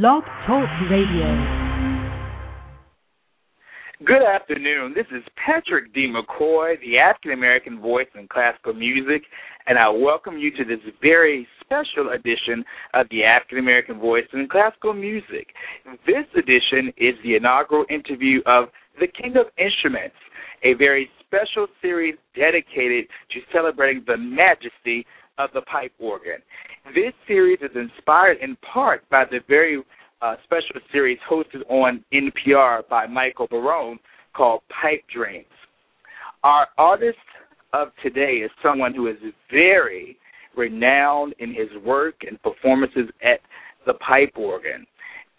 Blog Talk Radio. Good afternoon. This is Patrick D. McCoy, the African American voice in classical music, and I welcome you to this very special edition of the African American voice in classical music. This edition is the inaugural interview of The King of Instruments, a very special series dedicated to celebrating the majesty of the pipe organ. This series is inspired in part by the very uh, special series hosted on NPR by Michael Barone called Pipe Dreams. Our artist of today is someone who is very renowned in his work and performances at the pipe organ.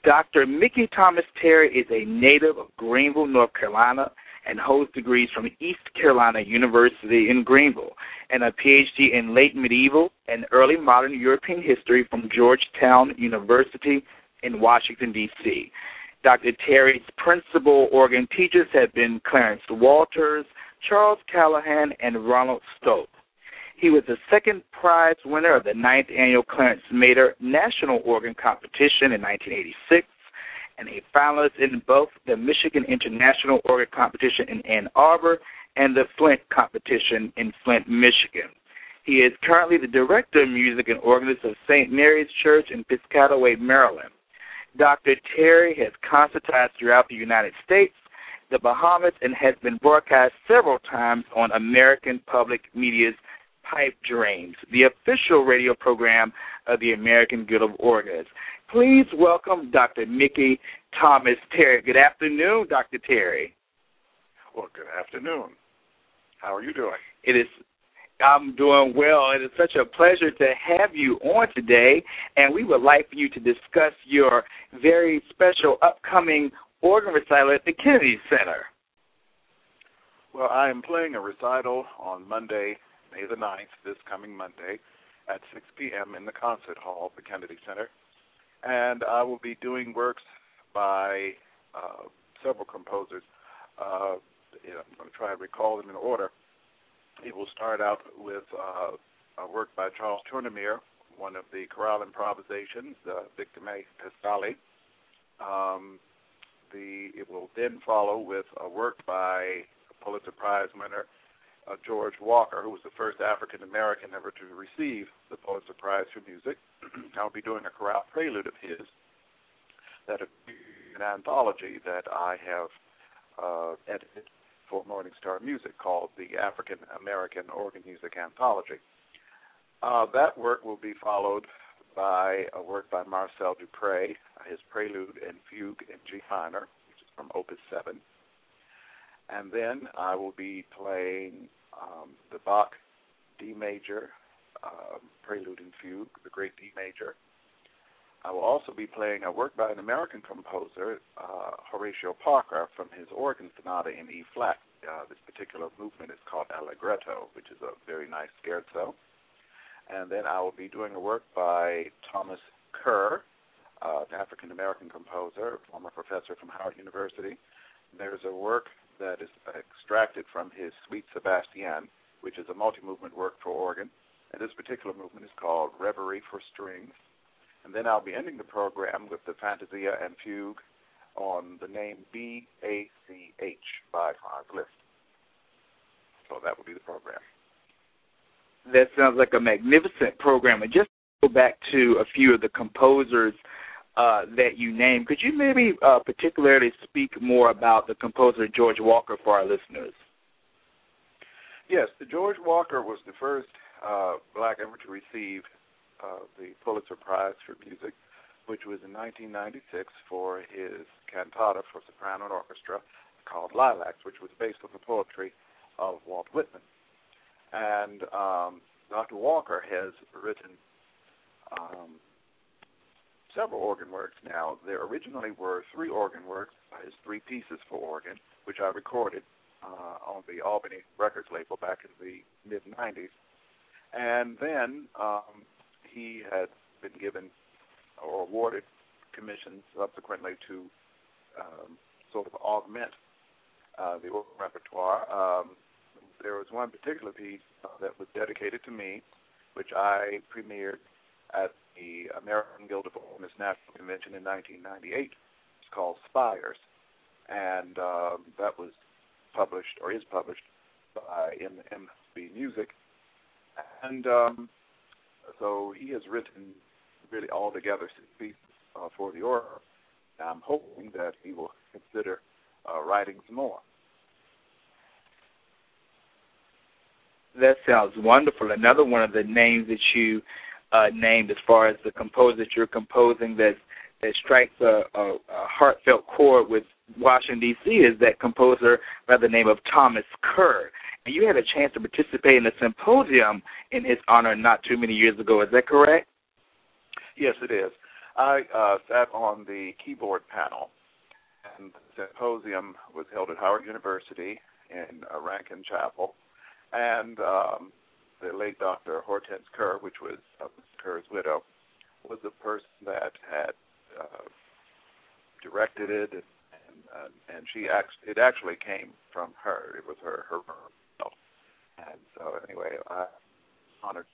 Dr. Mickey Thomas Terry is a native of Greenville, North Carolina, and holds degrees from East Carolina University in Greenville and a PhD in late medieval and early modern European history from Georgetown University in Washington, D.C. Dr. Terry's principal organ teachers have been Clarence Walters, Charles Callahan, and Ronald Stope. He was the second prize winner of the ninth annual Clarence Mader National Organ Competition in 1986 and a finalist in both the Michigan International Organ Competition in Ann Arbor and the Flint competition in Flint, Michigan. He is currently the director of music and organist of St. Mary's Church in Piscataway, Maryland. Dr. Terry has concertized throughout the United States, the Bahamas, and has been broadcast several times on American Public Media's Pipe Dreams, the official radio program of the American Guild of Organists. Please welcome Dr. Mickey Thomas Terry. Good afternoon, Dr. Terry. Well, good afternoon. How are you doing? It is I'm doing well. It is such a pleasure to have you on today, and we would like for you to discuss your very special upcoming organ recital at the Kennedy Center. Well, I am playing a recital on Monday, May the 9th, this coming Monday, at 6 p.m. in the concert hall of the Kennedy Center. And I will be doing works by uh, several composers. Uh, I'm going to try and recall them in order. It will start out with uh, a work by Charles Tournemire, one of the chorale improvisations, uh, Victimae Paschali. Um, the, it will then follow with a work by Pulitzer Prize winner uh, George Walker, who was the first African American ever to receive the Pulitzer Prize for Music. I'll be doing a chorale prelude of his that an anthology that I have uh, edited for Morning Star Music called the African American Organ Music Anthology. Uh, that work will be followed by a work by Marcel Dupré, his Prelude and Fugue in G minor, which is from Opus 7. And then I will be playing um, the Bach D major um, Prelude and Fugue, the Great D major. I will also be playing a work by an American composer, uh, Horatio Parker, from his organ sonata in E flat. Uh, this particular movement is called Allegretto, which is a very nice scherzo. And then I will be doing a work by Thomas Kerr, uh, an African American composer, former professor from Howard University. There's a work that is extracted from his Suite Sebastienne, which is a multi movement work for organ. And this particular movement is called Reverie for Strings. And then I'll be ending the program with the Fantasia and Fugue on the name B A C H by Franz Liszt. So that will be the program. That sounds like a magnificent program. And just go back to a few of the composers uh, that you named, could you maybe uh, particularly speak more about the composer George Walker for our listeners? Yes, the George Walker was the first uh, black ever to receive uh, the Pulitzer Prize for Music, which was in 1996 for his cantata for soprano and orchestra called Lilacs, which was based on the poetry of Walt Whitman. And um, Dr. Walker has written um, several organ works now. There originally were three organ works, his three pieces for organ, which I recorded uh, on the Albany Records label back in the mid 90s. And then um, he had been given or awarded commissions subsequently to um, sort of augment uh, the organ repertoire. Um, there was one particular piece uh, that was dedicated to me, which I premiered at the American Guild of Organists National Convention in 1998. It's called Spires, and um, that was published or is published by MB Music, and um, so he has written really all together six pieces uh, for the order. I'm hoping that he will consider uh, writing some more. That sounds wonderful. Another one of the names that you uh, named as far as the composer that you're composing that that strikes a, a, a heartfelt chord with Washington D.C. is that composer by the name of Thomas Kerr. And you had a chance to participate in a symposium in his honor not too many years ago. Is that correct? Yes, it is. I uh, sat on the keyboard panel, and the symposium was held at Howard University in uh, Rankin Chapel, and um, the late Dr. Hortense Kerr, which was uh, Kerr's widow, was the person that had uh, directed it, and and, uh, and she act- it actually came from her. It was her her and so anyway, I honored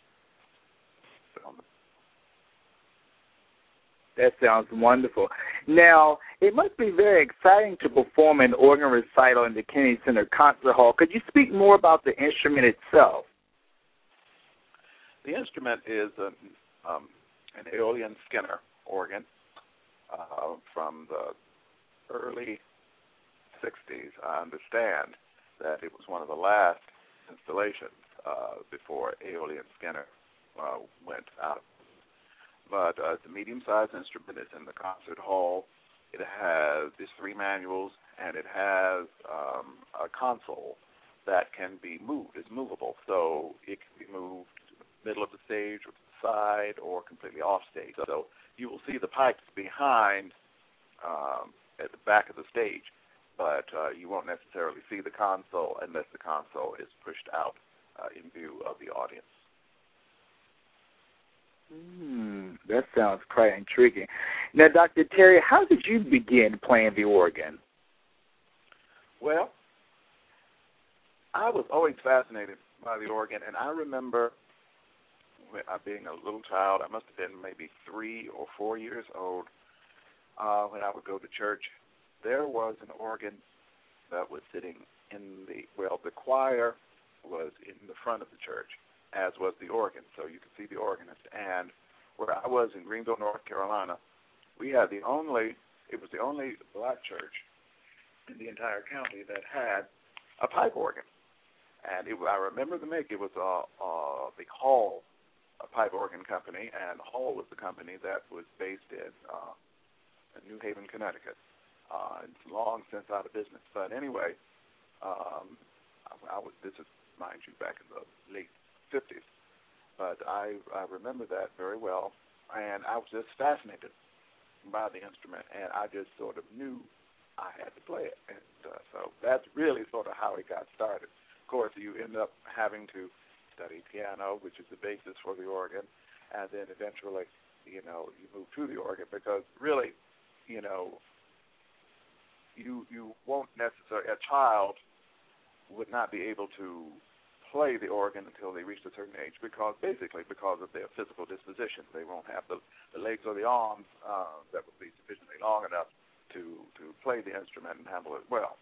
that sounds wonderful. Now, it must be very exciting to perform an organ recital in the Kennedy Center Concert Hall. Could you speak more about the instrument itself? The instrument is an, um, an Aeolian Skinner organ uh, from the early 60s. I understand that it was one of the last installations uh, before Aeolian Skinner uh, went out but uh, it's a medium-sized instrument. It's in the concert hall. It has these three manuals, and it has um, a console that can be moved. It's movable, so it can be moved middle of the stage or to the side or completely off stage. So you will see the pipes behind um, at the back of the stage, but uh, you won't necessarily see the console unless the console is pushed out uh, in view of the audience. Hmm, that sounds quite intriguing. Now, Dr. Terry, how did you begin playing the organ? Well, I was always fascinated by the organ, and I remember uh, being a little child. I must have been maybe three or four years old uh, when I would go to church. There was an organ that was sitting in the well, the choir was in the front of the church, as was the organ. So you could see the organist. And where I was in Greenville, North Carolina, we had the only, it was the only black church in the entire county that had a pipe organ. And it, I remember the make. It was a, a the Hall, a pipe organ company, and Hall was the company that was based in, uh, New Haven, Connecticut. Uh, it's long since out of business, but anyway, um, I, I was. This is, mind you, back in the late 50s. But I, I remember that very well, and I was just fascinated by the instrument, and I just sort of knew I had to play it. And uh, so that's really sort of how it got started. Of course, you end up having to study piano, which is the basis for the organ, and then eventually, you know, you move to the organ because really, you know, you you won't necessarily a child would not be able to play the organ until they reach a certain age because basically because of their physical disposition. They won't have the, the legs or the arms uh, that would be sufficiently long enough to to play the instrument and handle it well.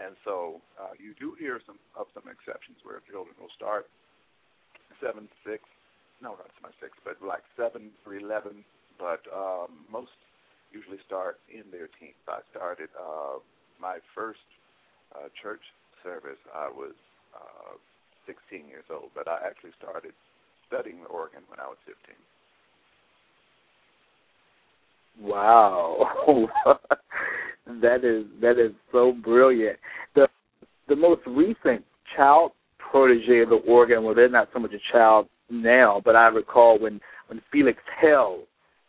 And so uh, you do hear some of some exceptions where children will start seven six. No not much six but like seven or eleven. But um, most usually start in their teens. I started uh, my first uh, church service. I was uh, 16 years old, but I actually started studying the organ when I was 15. Wow, that is that is so brilliant. The the most recent child protege of the organ, well, they're not so much a child now, but I recall when when Felix Hell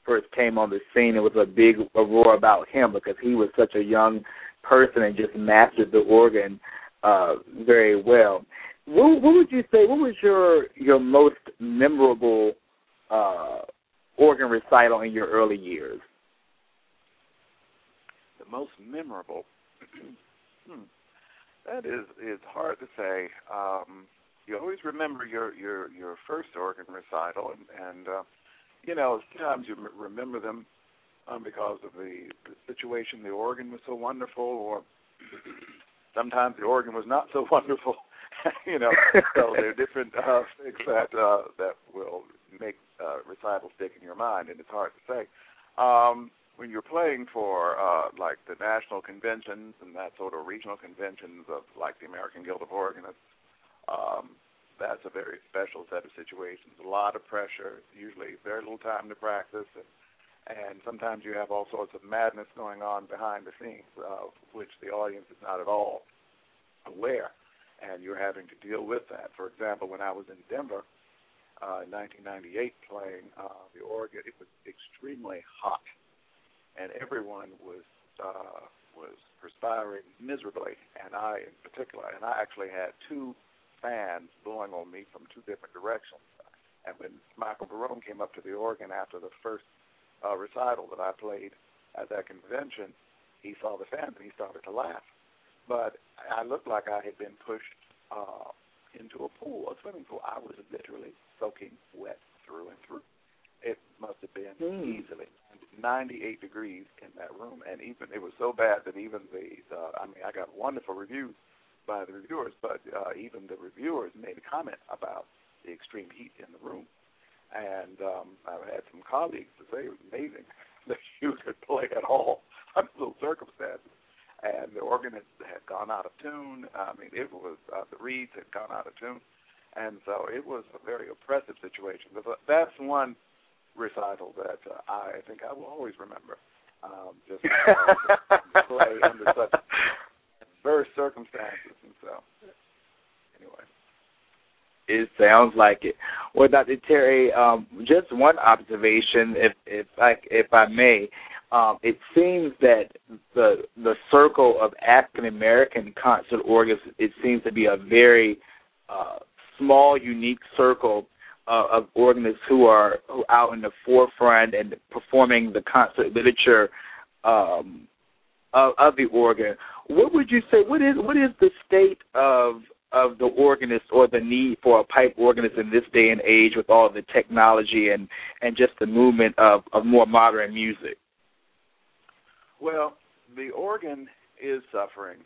first came on the scene, it was a big roar about him because he was such a young person and just mastered the organ uh, very well what, what would you say? What was your your most memorable uh, organ recital in your early years? The most memorable. hmm. That is is hard to say. Um, you always remember your your your first organ recital, and, and uh, you know, sometimes you remember them um, because of the, the situation. The organ was so wonderful, or sometimes the organ was not so wonderful. you know, so there are different uh, things that uh, that will make uh, recital stick in your mind, and it's hard to say. Um, when you're playing for uh, like the national conventions and that sort of regional conventions of like the American Guild of Organists, um, that's a very special set of situations. A lot of pressure, usually very little time to practice, and, and sometimes you have all sorts of madness going on behind the scenes, uh, which the audience is not at all aware, and you're having to deal with that. For example, when I was in Denver uh, in 1998 playing uh, the organ, it was extremely hot and everyone was uh, was perspiring miserably, and I in particular, and I actually had two fans blowing on me from two different directions. And when Michael Barone came up to the organ after the first uh, recital that I played at that convention, he saw the fans and he started to laugh. But I looked like I had been pushed uh, into a pool, a swimming pool. I was literally soaking wet through and through. It must have been mm. easily 98 degrees in that room, and even it was so bad that even the, the I mean, I got wonderful reviews by the reviewers, but uh, even the reviewers made a comment about the extreme heat in the room. And um, I've had some colleagues to say it was amazing that you could play at all under those circumstances. And the organist had gone out of tune. I mean, it was uh, the reeds had gone out of tune, and so it was a very oppressive situation. But that's one recital that uh, I think I will always remember. Um, just play under such adverse circumstances, and so anyway. It sounds like it. Well, Dr. Terry, um, just one observation, if if I if I may, um, it seems that the the circle of African American concert organists it seems to be a very uh, small, unique circle uh, of organists who are who out in the forefront and performing the concert literature um, of, of the organ. What would you say? What is what is the state of of the organist or the need for a pipe organist in this day and age with all the technology and and just the movement of of more modern music? Well, the organ is suffering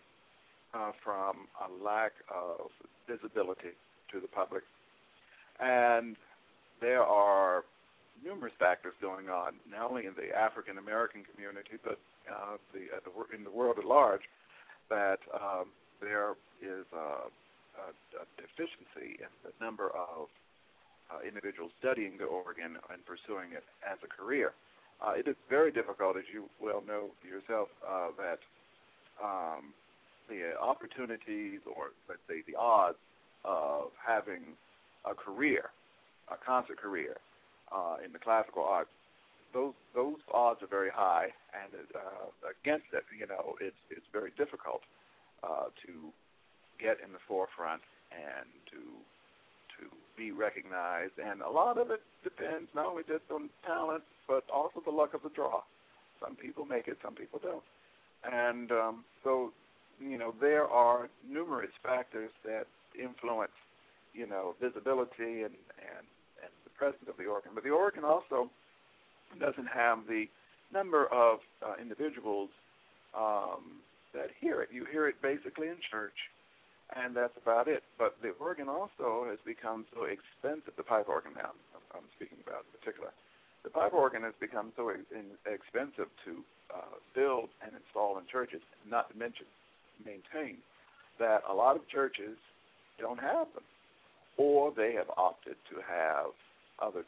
uh, from a lack of visibility to the public and there are numerous factors going on, not only in the African American community, but uh, the, uh, the, in the world at large, that um, there is a, a, a, deficiency in the number of uh, individuals studying the organ and pursuing it as a career. Uh, it is very difficult, as you well know yourself, uh, that um, the opportunities or let's say the odds of having a career, a concert career uh, in the classical arts, those those odds are very high, and uh, against it, you know, it's it's very difficult uh, to get in the forefront and to to be recognized. And a lot of it depends not only just on talent, but also the luck of the draw. Some people make it, some people don't. And um, so, you know, there are numerous factors that influence you know, visibility and, and, and the presence of the organ. But the organ also doesn't have the number of uh, individuals um, that hear it. You hear it basically in church, and that's about it. But the organ also has become so expensive, the pipe organ now, I'm speaking about in particular. The pipe organ has become so expensive to uh, build and install in churches, not to mention maintain, that a lot of churches don't have them or they have opted to have other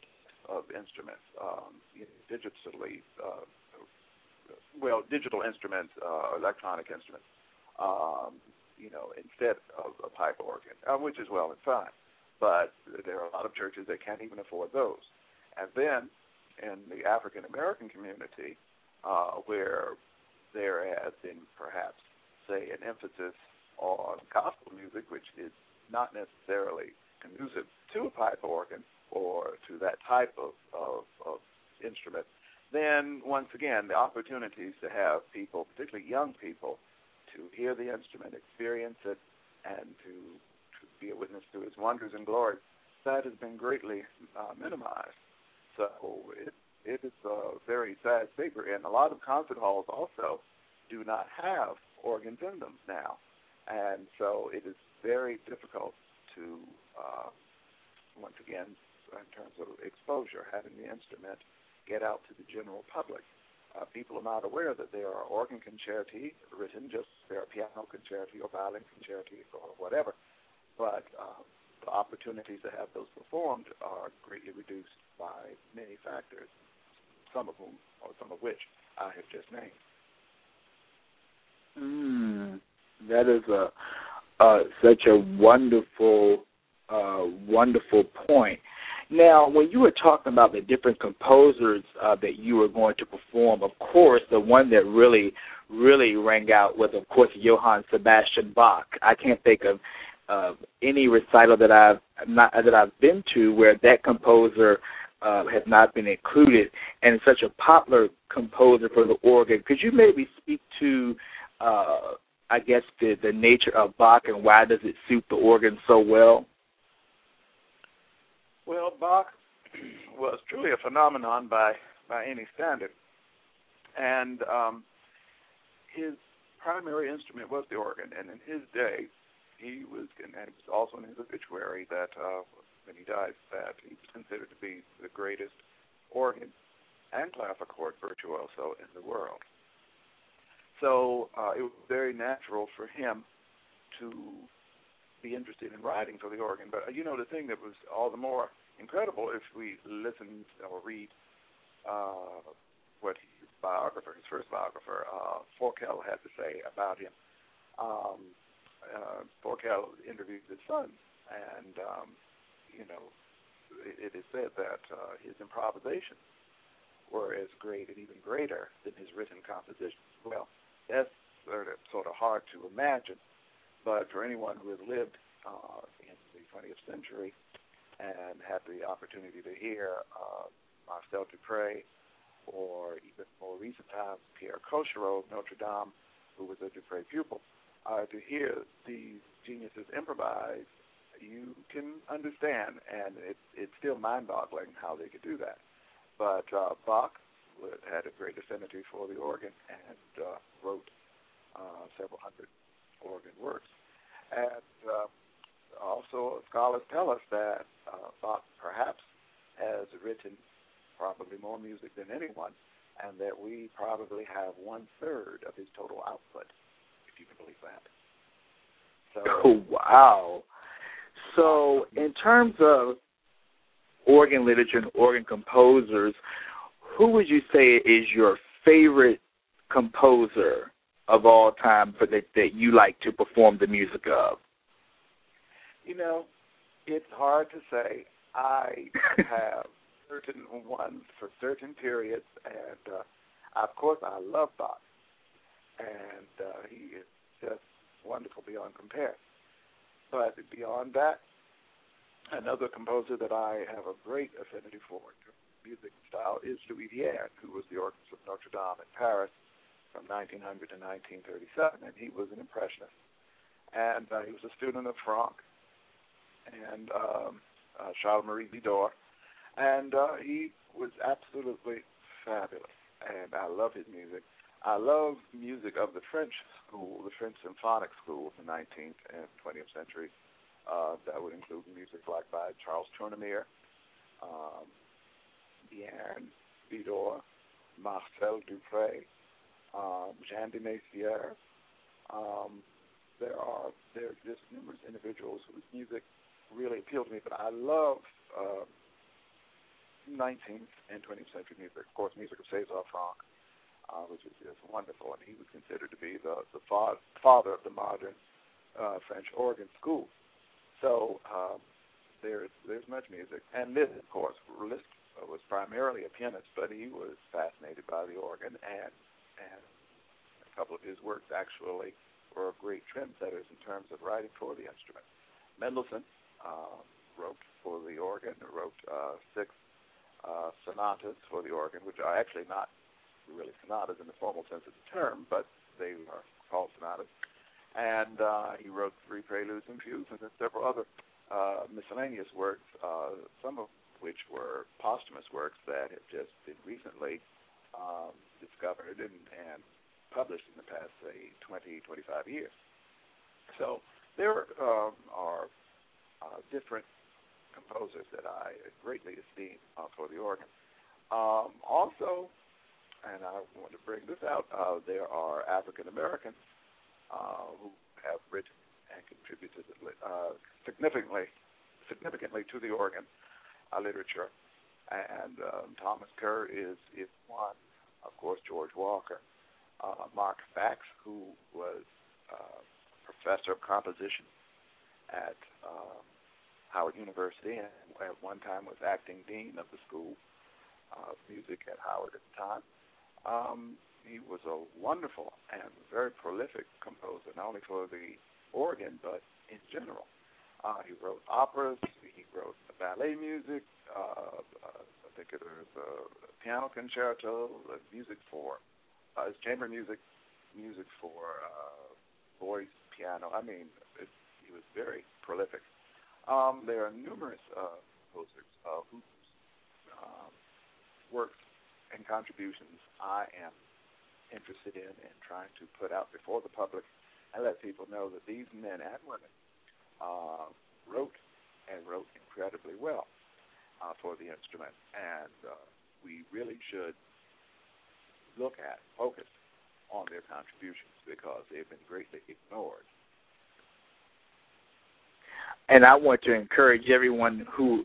of instruments, um, digitally, uh, well, digital instruments, uh, electronic instruments, um, you know, instead of a pipe organ, uh, which is well and fine. But there are a lot of churches that can't even afford those. And then in the African American community, uh, where there has been perhaps, say, an emphasis on gospel music, which is not necessarily conducive to a pipe organ or to that type of, of, of instrument, then once again, the opportunities to have people, particularly young people, to hear the instrument, experience it, and to, to be a witness to its wonders and glories, that has been greatly uh, minimized. so it it is a very sad we're in. A lot of concert halls also do not have organs in them now, and so it is very difficult to uh, once again in terms of exposure, having the instrument get out to the general public. Uh, people are not aware that there are organ concerti written, just there are piano concerti or violin concerti or whatever, but uh, the opportunities to have those performed are greatly reduced by many factors, some of whom, or some of which, I have just named. Mm, that is a uh, such a wonderful, uh, wonderful point. Now, when you were talking about the different composers uh, that you were going to perform, of course, the one that really, really rang out was, of course, Johann Sebastian Bach. I can't think of uh, any recital that I've not that I've been to where that composer uh, has not been included, and such a popular composer for the organ. Could you maybe speak to, uh, I guess, the the nature of Bach and why does it suit the organ so well? Well, Bach was truly a phenomenon by by any standard, and um, his primary instrument was the organ. And in his day, he was, and it was also in his obituary that uh, when he died, that he was considered to be the greatest organ and clavichord virtuoso in the world. So uh, it was very natural for him to be interested in writing for the organ. But uh, you know, the thing that was all the more incredible if we listen or read uh, what his biographer, his first biographer, uh, Forkel, had to say about him. Um, uh, Forkel interviewed his son, and um, you know, it, it is said that uh, his improvisations were as great and even greater than his written compositions. Well, that's sort of, sort of hard to imagine, but for anyone who has lived uh, in the 20th century and had the opportunity to hear uh, Marcel Dupré or even more recent times Pierre Cochereau of Notre Dame, who was a Dupré pupil, uh, to hear these geniuses improvise, you can understand, and it, it's still mind-boggling how they could do that. But uh, Bach had a great affinity for the organ and uh, wrote uh, several hundred organ works. And uh, also scholars tell us that uh, Bach perhaps has written probably more music than anyone, and that we probably have one third of his total output, if you can believe that. So, oh, wow. So, in terms of organ literature and organ composers, who would you say is your favorite composer of all time for that that you like to perform the music of? You know, it's hard to say. I have certain ones for certain periods, and uh, of course, I love Bach, and uh, he is just wonderful beyond compare. But beyond that, another composer that I have a great affinity for music style is Louis Vierne, who was the organist of Notre Dame in Paris from 1900 to 1937, and he was an impressionist. And uh, he was a student of Franck, and um, uh, Charles Marie Widor, and uh, he was absolutely fabulous. And I love his music. I love music of the French school, the French symphonic school of the 19th and 20th century. Uh, that would include music like by Charles Tournemire, um, Vierne, Widor, Marcel Dupré, um, Jeanne Demessieux. Um, there are there exist numerous individuals whose music really appealed to me. But I love uh, 19th and 20th century music. Of course, music of César Franck, uh, which is, is wonderful, and he was considered to be the the fa- father of the modern uh, French organ school. So um, there's there's much music, and Liszt, of course, Liszt was primarily a pianist, but he was fascinated by the organ, and and a couple of his works actually were great trendsetters in terms of writing for the instrument. Mendelssohn uh, wrote for the organ, wrote uh, six uh, sonatas for the organ, which are actually not really sonatas in the formal sense of the term, but they are called sonatas. And uh, he wrote three preludes and fugues, and several other uh, miscellaneous works. Uh, some of which were posthumous works that have just been recently um, discovered and, and published in the past, say, 20, 25 years. So there um, are uh, different composers that I greatly esteem uh, for the organ. Um, also, and I want to bring this out, uh, there are African Americans uh, who have written and contributed uh, significantly, significantly to the organ uh, literature. And um, Thomas Kerr is is one. Of course, George Walker, uh, Mark Fax, who was uh, professor of composition at uh, Howard University, and at one time was acting dean of the school of music at Howard at the time. Um, he was a wonderful and very prolific composer, not only for the organ but in general. Uh, he wrote operas, he wrote ballet music, uh, uh, it a piano concerto, uh, music for uh, his chamber music, music for uh, voice, piano. I mean, it, he was very prolific. Um, there are numerous uh, composers uh, whose um, works and contributions I am interested in and trying to put out before the public and let people know that these men and women uh, wrote and wrote incredibly well uh, for the instrument. And uh, we really should look at, focus on their contributions because they've been greatly ignored and I want to encourage everyone who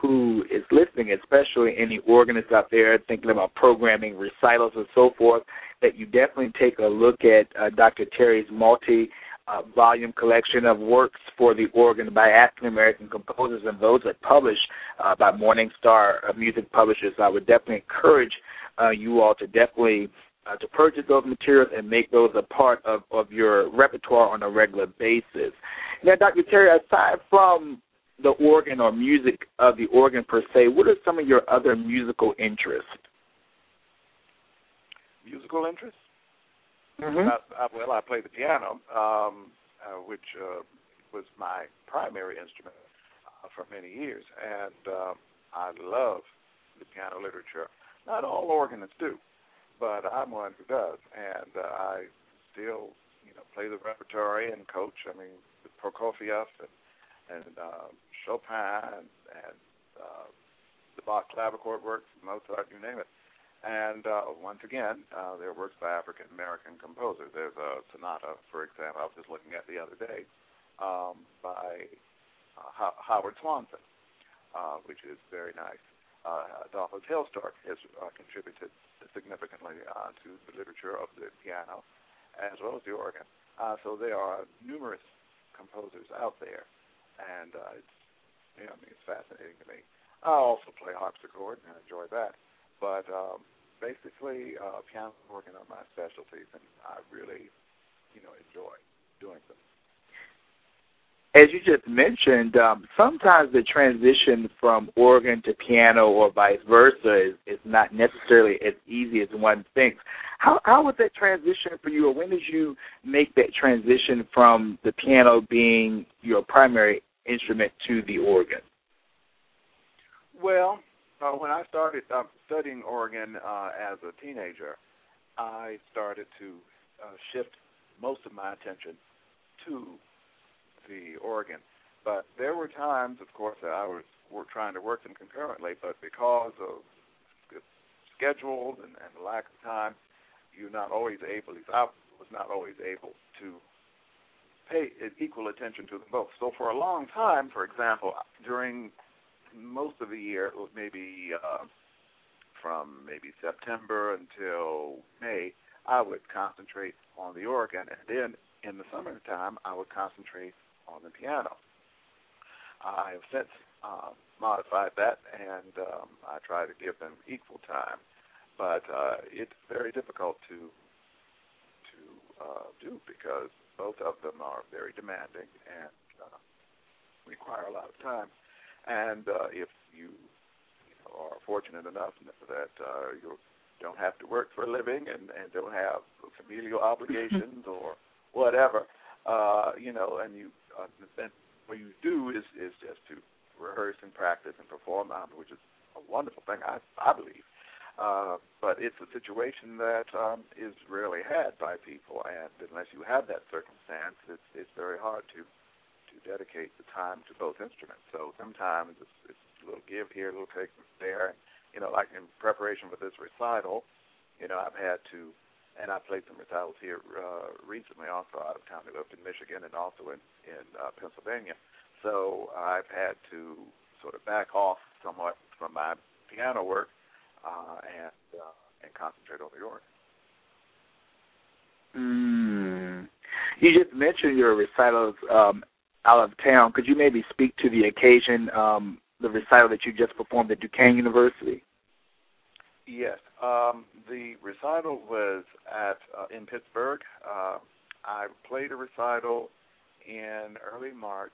who is listening, especially any organists out there thinking about programming recitals and so forth, that you definitely take a look at uh, Dr. Terry's multi uh, volume collection of works for the organ by African American composers and those that publish uh, by Morningstar Music Publishers. I would definitely encourage uh, you all to definitely uh, to purchase those materials and make those a part of, of your repertoire on a regular basis. Now, Dr. Terry, aside from the organ or music of the organ per se, what are some of your other musical interests? Musical interests? Mm-hmm. I, I, well, I play the piano, um, uh, which uh, was my primary instrument uh, for many years, and uh, I love the piano literature. Not all organists do but I'm one who does, and uh, I still, you know, play the repertory and coach. I mean, Prokofiev and and uh, Chopin and, and uh, the Bach clavichord works, Mozart, you name it. And uh, once again, uh, there are works by African American composers. There's a sonata, for example, I was just looking at the other day, um, by uh, Ho- Howard Swanson, uh, which is very nice. Uh, Hailstork has uh, contributed significantly uh, to the literature of the piano as well as the organ. Uh, so there are numerous composers out there, and uh, it's you know, I mean, it's fascinating to me. I also play harpsichord and enjoy that, but um, basically, uh, piano organ are my specialties, and I really, you know, enjoy doing them as you just mentioned, um, sometimes the transition from organ to piano or vice versa is, is not necessarily as easy as one thinks. How how was that transition for you, or when did you make that transition from the piano being your primary instrument to the organ? Well, uh, when I started uh, studying organ uh, as a teenager, I started to uh, shift most of my attention to the organ. But there were times, of course, that I was were trying to work them concurrently, but because of schedules and, and lack of time, you're not always able. I was not always able to pay equal attention to them both. So for a long time, for example, during most of the year, maybe uh, from maybe September until May, I would concentrate on the organ, and then in the summertime, I would concentrate on the piano. I have since uh, modified that, and um, I try to give them equal time. But uh, it's very difficult to to uh, do because both of them are very demanding and uh, require a lot of time. And uh, if you, you know, are fortunate enough that uh, you don't have to work for a living and, and don't have familial obligations or whatever, uh, you know, and you uh, and what you do is is just to rehearse and practice and perform, which is a wonderful thing, I, I believe. Uh, but it's a situation that um, is rarely had by people, and unless you have that circumstance, it's, it's very hard to to dedicate the time to both instruments. So sometimes it's, it's a little give here, a little take there. You know, like in preparation for this recital, you know, I've had to, and I played some recitals here uh, recently, also out of town. Lived in Michigan and also in in uh, Pennsylvania. So I've had to sort of back off somewhat from my piano work uh, and uh, and concentrate on the organ. Mm. You just mentioned your recitals um, out of town. Could you maybe speak to the occasion, um, the recital that you just performed at Duquesne University? Yes, um, the recital was at uh, in Pittsburgh. Uh, I played a recital in early March,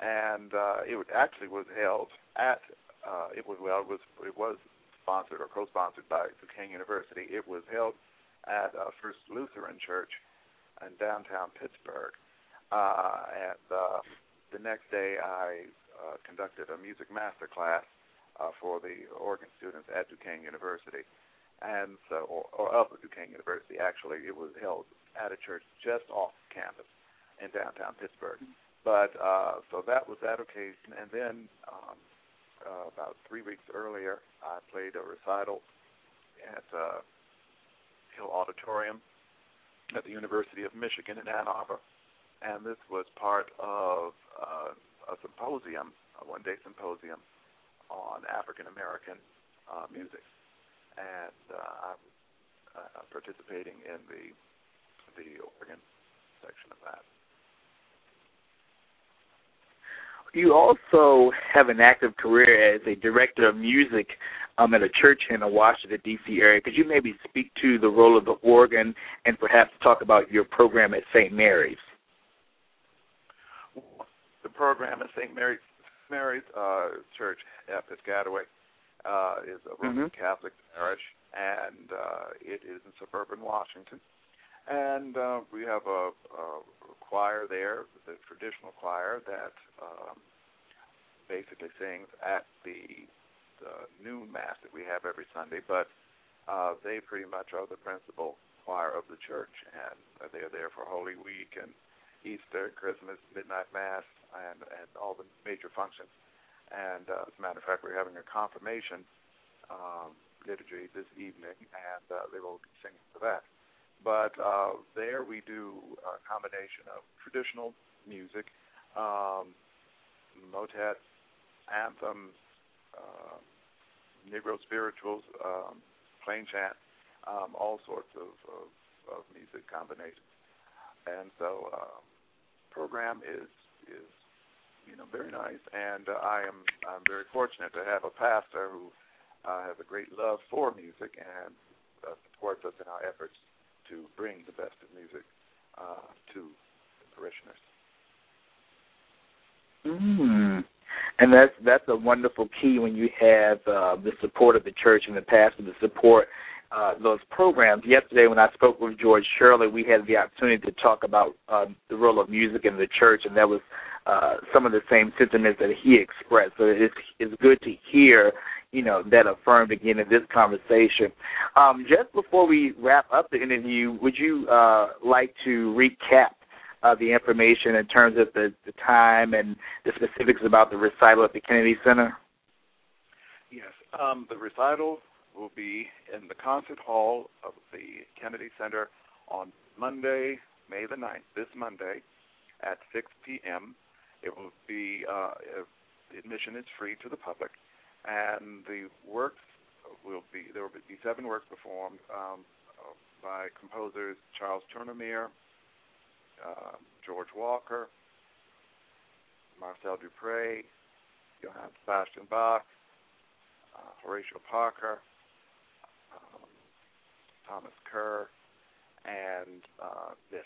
and uh, it actually was held at. Uh, it was well, it was it was sponsored or co-sponsored by Duquesne University. It was held at uh, First Lutheran Church in downtown Pittsburgh. Uh, and uh, the next day, I uh, conducted a music master class uh, for the organ students at Duquesne University, and so, or, or of Duquesne University. Actually, it was held at a church just off campus in downtown Pittsburgh. But uh, so that was that occasion, and then um, uh, about three weeks earlier, I played a recital at uh, Hill Auditorium at the University of Michigan in Ann Arbor and this was part of uh, a symposium, a one-day symposium on African American uh, music, and uh, I was uh, participating in the the organ section of that. You also have an active career as a director of music um, at a church in the Washington D.C. area. Could you maybe speak to the role of the organ and perhaps talk about your program at St. Mary's? The program at St. Mary's Mary's uh, Church at Piscataway uh, is a Roman mm-hmm. Catholic parish, and uh, it is in suburban Washington. And uh, we have a, a choir there, the traditional choir that um, basically sings at the, the noon mass that we have every Sunday. But uh, they pretty much are the principal choir of the church, and they're there for Holy Week and Easter, Christmas, midnight mass, and and all the major functions. And uh, as a matter of fact, we're having a confirmation um, liturgy this evening, and uh, they will be singing for that. But uh, there we do a combination of traditional music, um, motet, anthems, uh, Negro spirituals, um, plain chant, um, all sorts of, of, of music combinations. And so, uh, program is is you know, very nice. And uh, I am I'm very fortunate to have a pastor who uh, has a great love for music and uh, supports us in our efforts to bring the best of music uh, to the parishioners. Mm. And that's that's a wonderful key when you have uh, the support of the church and the pastor to support uh, those programs. Yesterday, when I spoke with George Shirley, we had the opportunity to talk about uh, the role of music in the church, and that was uh, some of the same sentiments that he expressed. So it's it's good to hear, you know, that affirmed again in this conversation. Um, just before we wrap up the interview, would you uh, like to recap uh, the information in terms of the, the time and the specifics about the recital at the Kennedy Center? Yes, um, the recital will be in the concert hall of the Kennedy Center on Monday, May the 9th, this Monday at 6 p.m. It will be uh, admission is free to the public, and the works will be there will be seven works performed um, by composers Charles Tournemire, uh, George Walker, Marcel Dupré, Johann Sebastian Bach, uh, Horatio Parker, um, Thomas Kerr, and uh, Liszt.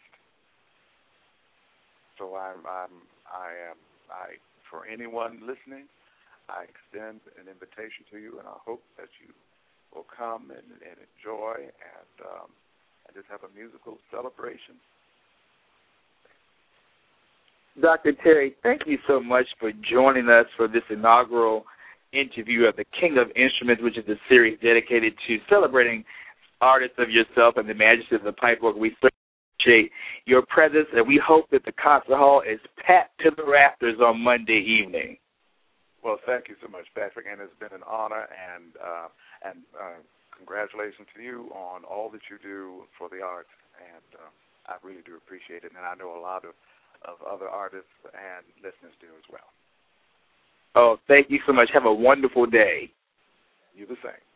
So I'm, I'm, I am, I for anyone listening, I extend an invitation to you, and I hope that you will come and, and enjoy and um, and just have a musical celebration. Dr. Terry, thank you so much for joining us for this inaugural interview of the King of Instruments, which is a series dedicated to celebrating artists of yourself and the majesty of the pipe organ. We appreciate your presence, and we hope that the concert hall is packed to the rafters on Monday evening. Well, thank you so much, Patrick, and it's been an honor and uh, and uh, congratulations to you on all that you do for the arts, and uh, I really do appreciate it, and I know a lot of of other artists and listeners do as well. Oh, thank you so much. Have a wonderful day. You the same.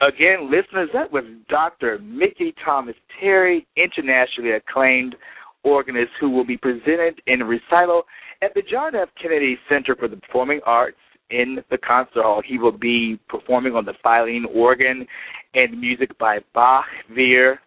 Again, listeners, that was Dr. Mickey Thomas Terry, internationally acclaimed organist who will be presented in recital at the John F. Kennedy Center for the Performing Arts in the concert hall. He will be performing on the Filene organ and music by Bach, Wehr,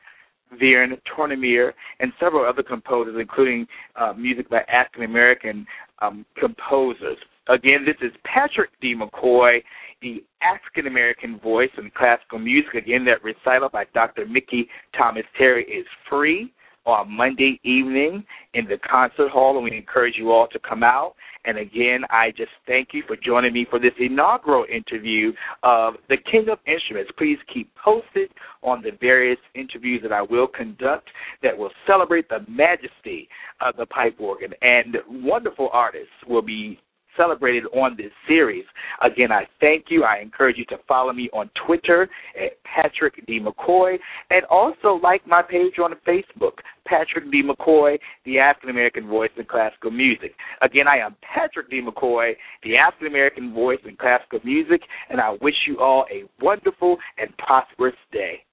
Vierne, Tournemire, and several other composers, including uh, music by African American um, composers. Again, this is Patrick D. McCoy, the African American voice in classical music. Again, that recital by Dr. Mickey Thomas Terry is free on Monday evening in the concert hall, and we encourage you all to come out. And again, I just thank you for joining me for this inaugural interview of the King of Instruments. Please keep posted on the various interviews that I will conduct that will celebrate the majesty of the pipe organ. And wonderful artists will be celebrated on this series. Again, I thank you. I encourage you to follow me on Twitter at Patrick D. McCoy and also like my page on Facebook, Patrick D. McCoy, the African American voice in classical music. Again, I am Patrick D. McCoy, the African American voice in classical music, and I wish you all a wonderful and prosperous day.